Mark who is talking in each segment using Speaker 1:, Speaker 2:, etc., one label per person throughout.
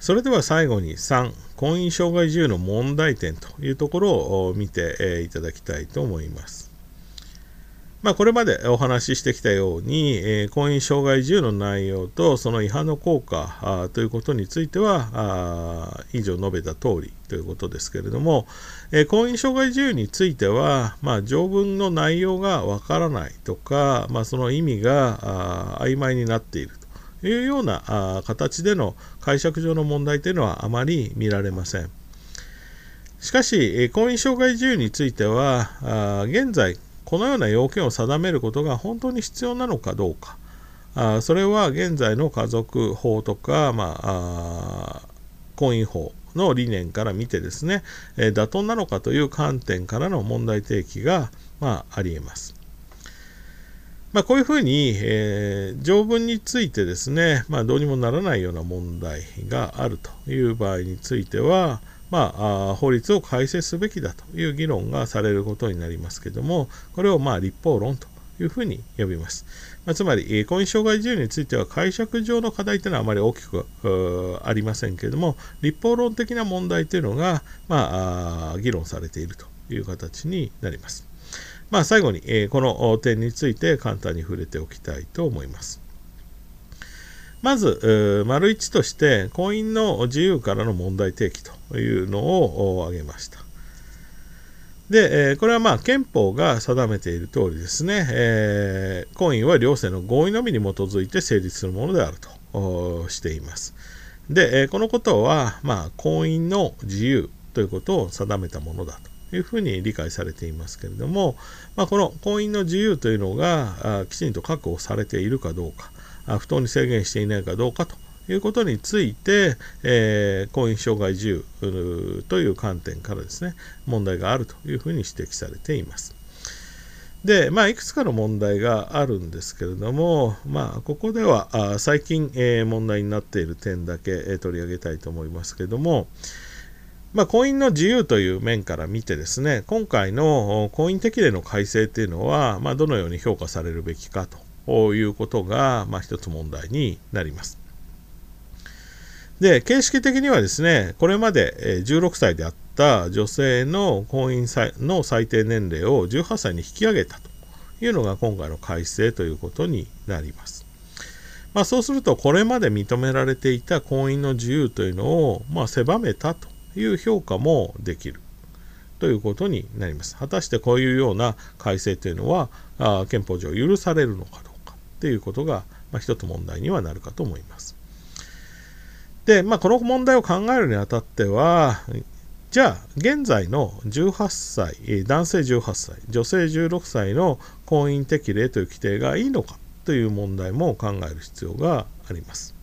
Speaker 1: それでは最後に3、婚姻障害自由の問題点というところを見ていただきたいと思います。まあ、これまでお話ししてきたように、え、婚姻障害自由の内容とその違反の効果ということについては以上述べた通りということですけれども、え、婚姻障害自由については、まあ、条文の内容がわからないとか、まあ、その意味が曖昧になっているいうような形での解釈上の問題というのはあまり見られません。しかし、婚姻障害自由については、現在、このような要件を定めることが本当に必要なのかどうかあそれは現在の家族法とか、まあ、婚姻法の理念から見てですね、え、妥当なのかという観点からの問題提起が、まあ、ありえます。まあ、こういうふうに、えー、条文についてですね、まあ、どうにもならないような問題があるという場合については、まあ、法律を改正すべきだという議論がされることになりますけども、これをまあ立法論というふうに呼びます。まあ、つまり、婚姻障害自由については解釈上の課題というのはあまり大きくありませんけれども、立法論的な問題というのが、まあ、議論されているという形になります。まあ、最後に、えこの点について簡単に触れておきたいと思います。まず、丸1として、婚姻の自由からの問題提起というのを挙げました。で、これはまあ憲法が定めている通りですね、えー、婚姻は両性の合意のみに基づいて成立するものであるとしています。で、このことは、まあ、婚姻の自由ということを定めたものだというふうに理解されていますけれども、まあ、この婚姻の自由というのがきちんと確保されているかどうか、不当に制限していないかどうかということについて、えー、婚姻障害自由という観点からですね、問題があるというふうに指摘されています。で、まあ、いくつかの問題があるんですけれども、まあ、ここでは最近、え、問題になっている点だけ、え、取り上げたいと思いますけれども、まあ、婚姻の自由という面から見てですね、今回の婚姻適齢の改正というのは、まあ、どのように評価されるべきかとということが、まあ、一つ問題になります。で、形式的にはですね、これまで16歳であった女性の婚姻の最低年齢を18歳に引き上げたというのが今回の改正ということになります。まあ、そうすると、これまで認められていた婚姻の自由というのを、まあ、狭めたという評価もできるということになります。果たしてこういうような改正というのは、あ憲法上許されるのかっていうことが、まあ、一つ問題にはなるかと思います。で、まあ、この問題を考えるにあたっては、じゃあ、現在の18歳、男性18歳、女性16歳の婚姻適齢という規定がいいのかという問題も考える必要があります。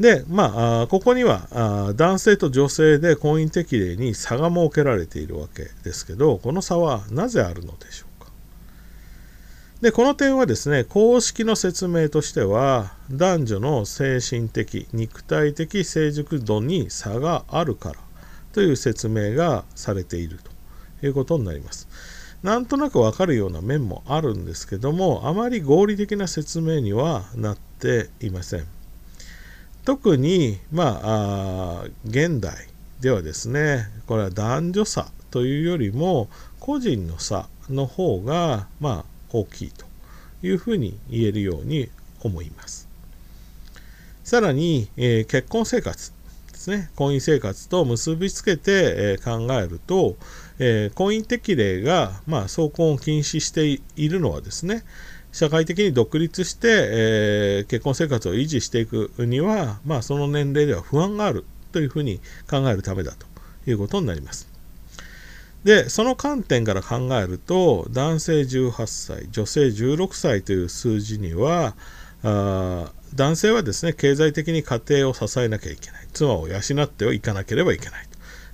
Speaker 1: で、まあ、ここには男性と女性で婚姻適齢に差が設けられているわけですけど、この差はなぜあるのでしょうか？で、この点はですね、公式の説明としては、男女の精神的、肉体的成熟度に差があるからという説明がされているということになります。なんとなくわかるような面もあるんですけども、あまり合理的な説明にはなっていません。特に、まあ、あ現代ではですね、これは男女差というよりも、個人の差の方が、まあ、大きいというふうに言えるように思います。さらに、えー、結婚生活ですね、婚姻生活と結びつけて、えー、考えると、えー、婚姻適齢が、まあ、相婚を禁止しているのはですね、社会的に独立して、え結婚生活を維持していくには、まあ、その年齢では不安があるというふうに考えるためだということになります。で、その観点から考えると、男性18歳、女性16歳という数字には、あ男性はですね、経済的に家庭を支えなきゃいけない。妻を養ってはいかなければいけない。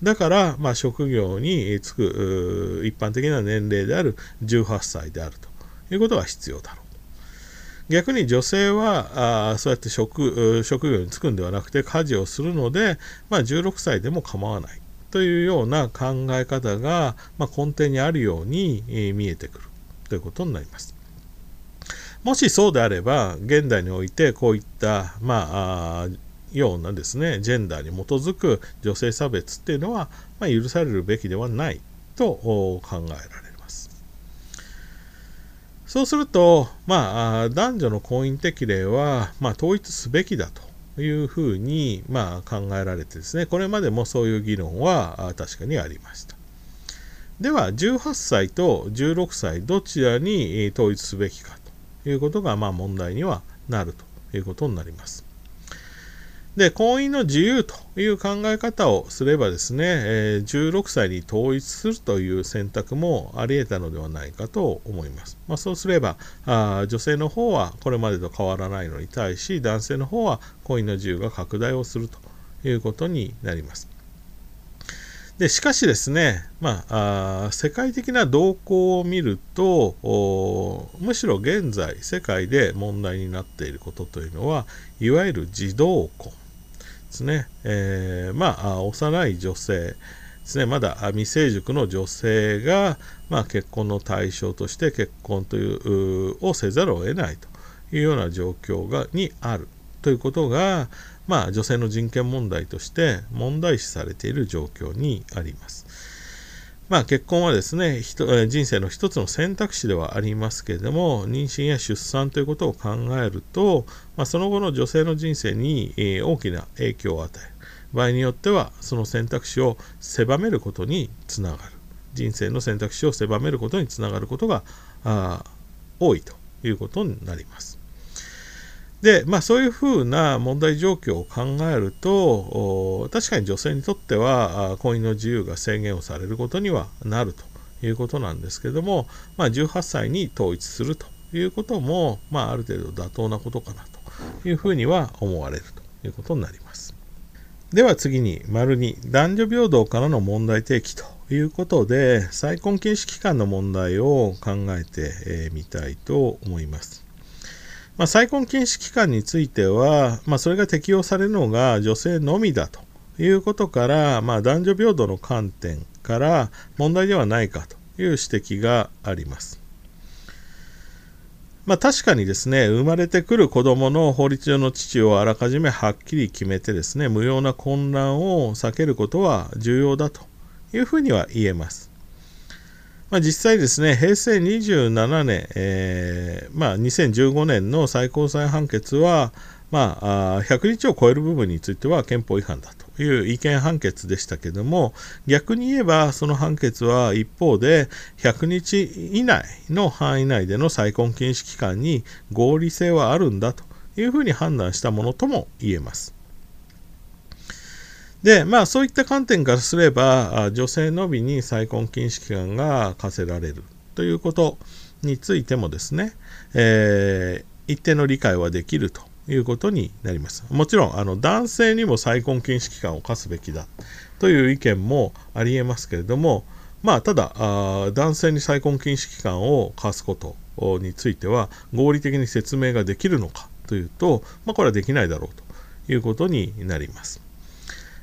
Speaker 1: だから、まあ、職業に就く一般的な年齢である18歳であるということが必要だろう。逆に女性はあそうやって職職業に就くんではなくて家事をするので、まあ、16歳でも構わない。というような考え方が、まあ、根底にあるように、見えてくるということになります。もしそうであれば、現代においてこういった、まあ、ようなですねジェンダーに基づく女性差別っていうのは、まあ、許されるべきではないと考えられます。そうすると、まあ、男女の婚姻適齢は、まあ、統一すべきだというふうに、まあ、考えられてですね、これまでもそういう議論は確かにありました。では、18歳と16歳、どちらに統一すべきかということが、まあ、問題にはなるということになります。で、婚姻の自由という考え方をすればですね、え、16歳に統一するという選択もあり得たのではないかと思います。まあ、そうすればあ、女性の方はこれまでと変わらないのに対し、男性の方は婚姻の自由が拡大をするということになります。でしかしですね、まあ、あ世界的な動向を見るとむしろ現在世界で問題になっていることというのはいわゆる児童婚ですね、えー、まあ幼い女性ですねまだ未成熟の女性が、まあ、結婚の対象として結婚というをせざるを得ないというような状況がにあるということが、まあ、女性の人権問題として問題視されている状況にあります。まあ、結婚はですね人生の一つの選択肢ではありますけれども妊娠や出産ということを考えると、まあ、その後の女性の人生に、え大きな影響を与える場合によってはその選択肢を狭めることにつながる人生の選択肢を狭めることにつながることが多いということになります。で、まあ、そういうふうな問題状況を考えると確かに女性にとっては婚姻の自由が制限をされることにはなるということなんですけども、まあ、18歳に統一するということも、まあ、ある程度妥当なことかなというふうには思われるということになります。では次に、丸2、男女平等からの問題提起ということで、再婚禁止期間の問題を考えてみたいと思います。まあ、再婚禁止期間については、まあ、それが適用されるのが女性のみだということから、まあ、男女平等の観点から問題ではないかという指摘があります。まあ、確かにですね、生まれてくる子供の法律上の父をあらかじめはっきり決めてですね、無用な混乱を避けることは重要だというふうには言えます。まあ、実際ですね、平成27年、えー、まあ、2015年の最高裁判決は、まあ、100日を超える部分については憲法違反だという意見判決でしたけども、逆に言えば、その判決は一方で、100日以内の範囲内での再婚禁止期間に合理性はあるんだというふうに判断したものとも言えます。で、まあそういった観点からすれば、女性のみに再婚禁止期間が課せられるということについてもですね、えー、一定の理解はできるということになります。もちろん、あの男性にも再婚禁止期間を課すべきだという意見もありえますけれども、まあ、ただあ、男性に再婚禁止期間を課すことについては、合理的に説明ができるのかというと、まあ、これはできないだろうということになります。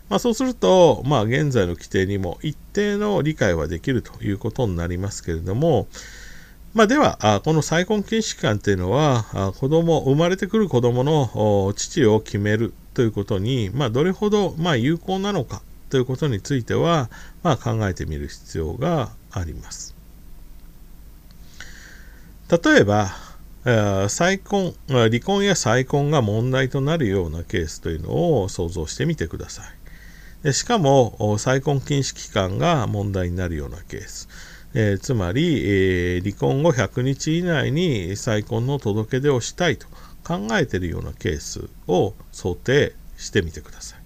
Speaker 1: まあ、そうすると、まあ、現在の規定にも一定の理解はできるということになりますけれども、まあ、では、この再婚禁止期間というのは、子供、生まれてくる子供の父を決めるということに、まあ、どれほど、まあ、有効なのかということについては、まあ、考えてみる必要があります。例えば、再婚、離婚や再婚が問題となるようなケースというのを想像してみてください。しかも再婚禁止期間が問題になるようなケース、えー、つまり、えー、離婚後100日以内に再婚の届け出をしたいと考えているようなケースを想定してみてください。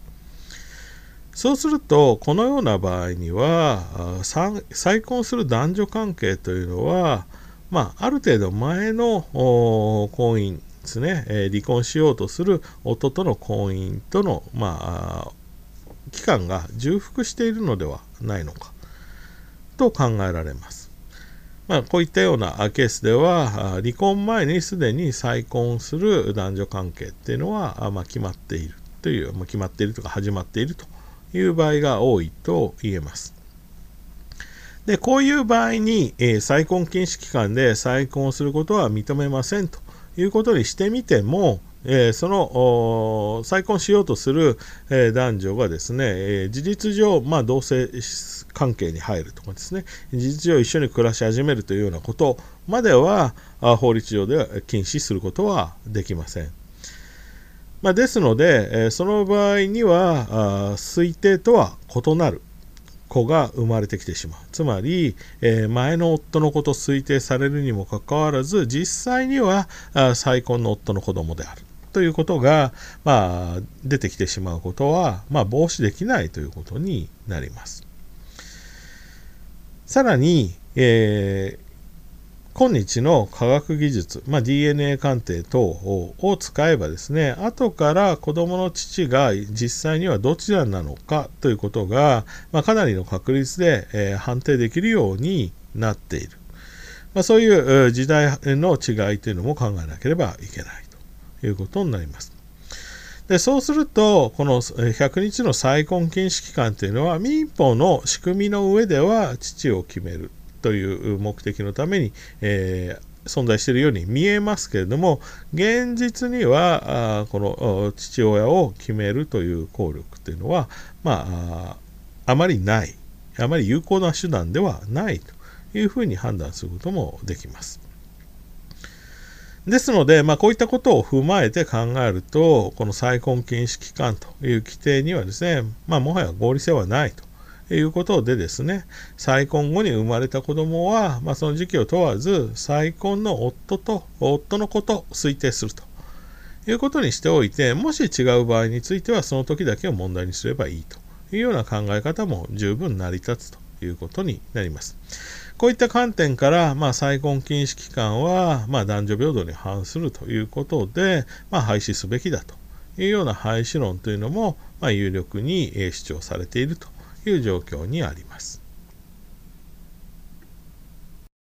Speaker 1: そうすると、このような場合には、再婚する男女関係というのは、まあ、ある程度前の婚姻ですね、え、離婚しようとする夫との婚姻との、まあ、期間が重複しているのではないのかと考えられます。まあ、こういったようなケースでは離婚前にすでに再婚する男女関係っていうのは、まあ、決まっているという、まあ、決まっているとか始まっているという場合が多いと言えます。でこういう場合に、えー、再婚禁止期間で再婚することは認めませんということにしてみてもえー、その再婚しようとする、えー、男女がですね、えー、事実上、まあ、同性関係に入るとかですね。事実上一緒に暮らし始めるというようなことまでは法律上では禁止することはできません。まあ、ですので、えその場合には推定とは異なる子が生まれてきてしまう。つまり、えー、前の夫の子と推定されるにもかかわらず実際には再婚の夫の子供である。ということが、まあ、出てきてしまうことは、まあ、防止できないということになります。さらに、えー、今日の科学技術、まあ、DNA 鑑定等を使えばですね後から子どもの父が実際にはどちらなのかということが、まあ、かなりの確率で、えー、判定できるようになっている、まあ、そういう時代の違いというのも考えなければいけないいうことになります。でそうすると、この100日の再婚禁止期間というのは民法の仕組みの上では父を決めるという目的のために、えー、存在しているように見えますけれども現実にはあこの父親を決めるという効力というのは、まあ、あまりないあまり有効な手段ではないというふうに判断することもできます。ですので、まあ、こういったことを踏まえて考えると、この再婚禁止期間という規定にはですね、まあ、もはや合理性はないということでですね、再婚後に生まれた子供は、まあ、その時期を問わず、再婚の夫と夫の子と推定するということにしておいて、もし違う場合については、その時だけを問題にすればいいというような考え方も十分成り立つということになります。こういった観点から、まあ、再婚禁止期間は、まあ、男女平等に反するということで、まあ、廃止すべきだというような廃止論というのも、ま、有力に主張されているという状況にあります。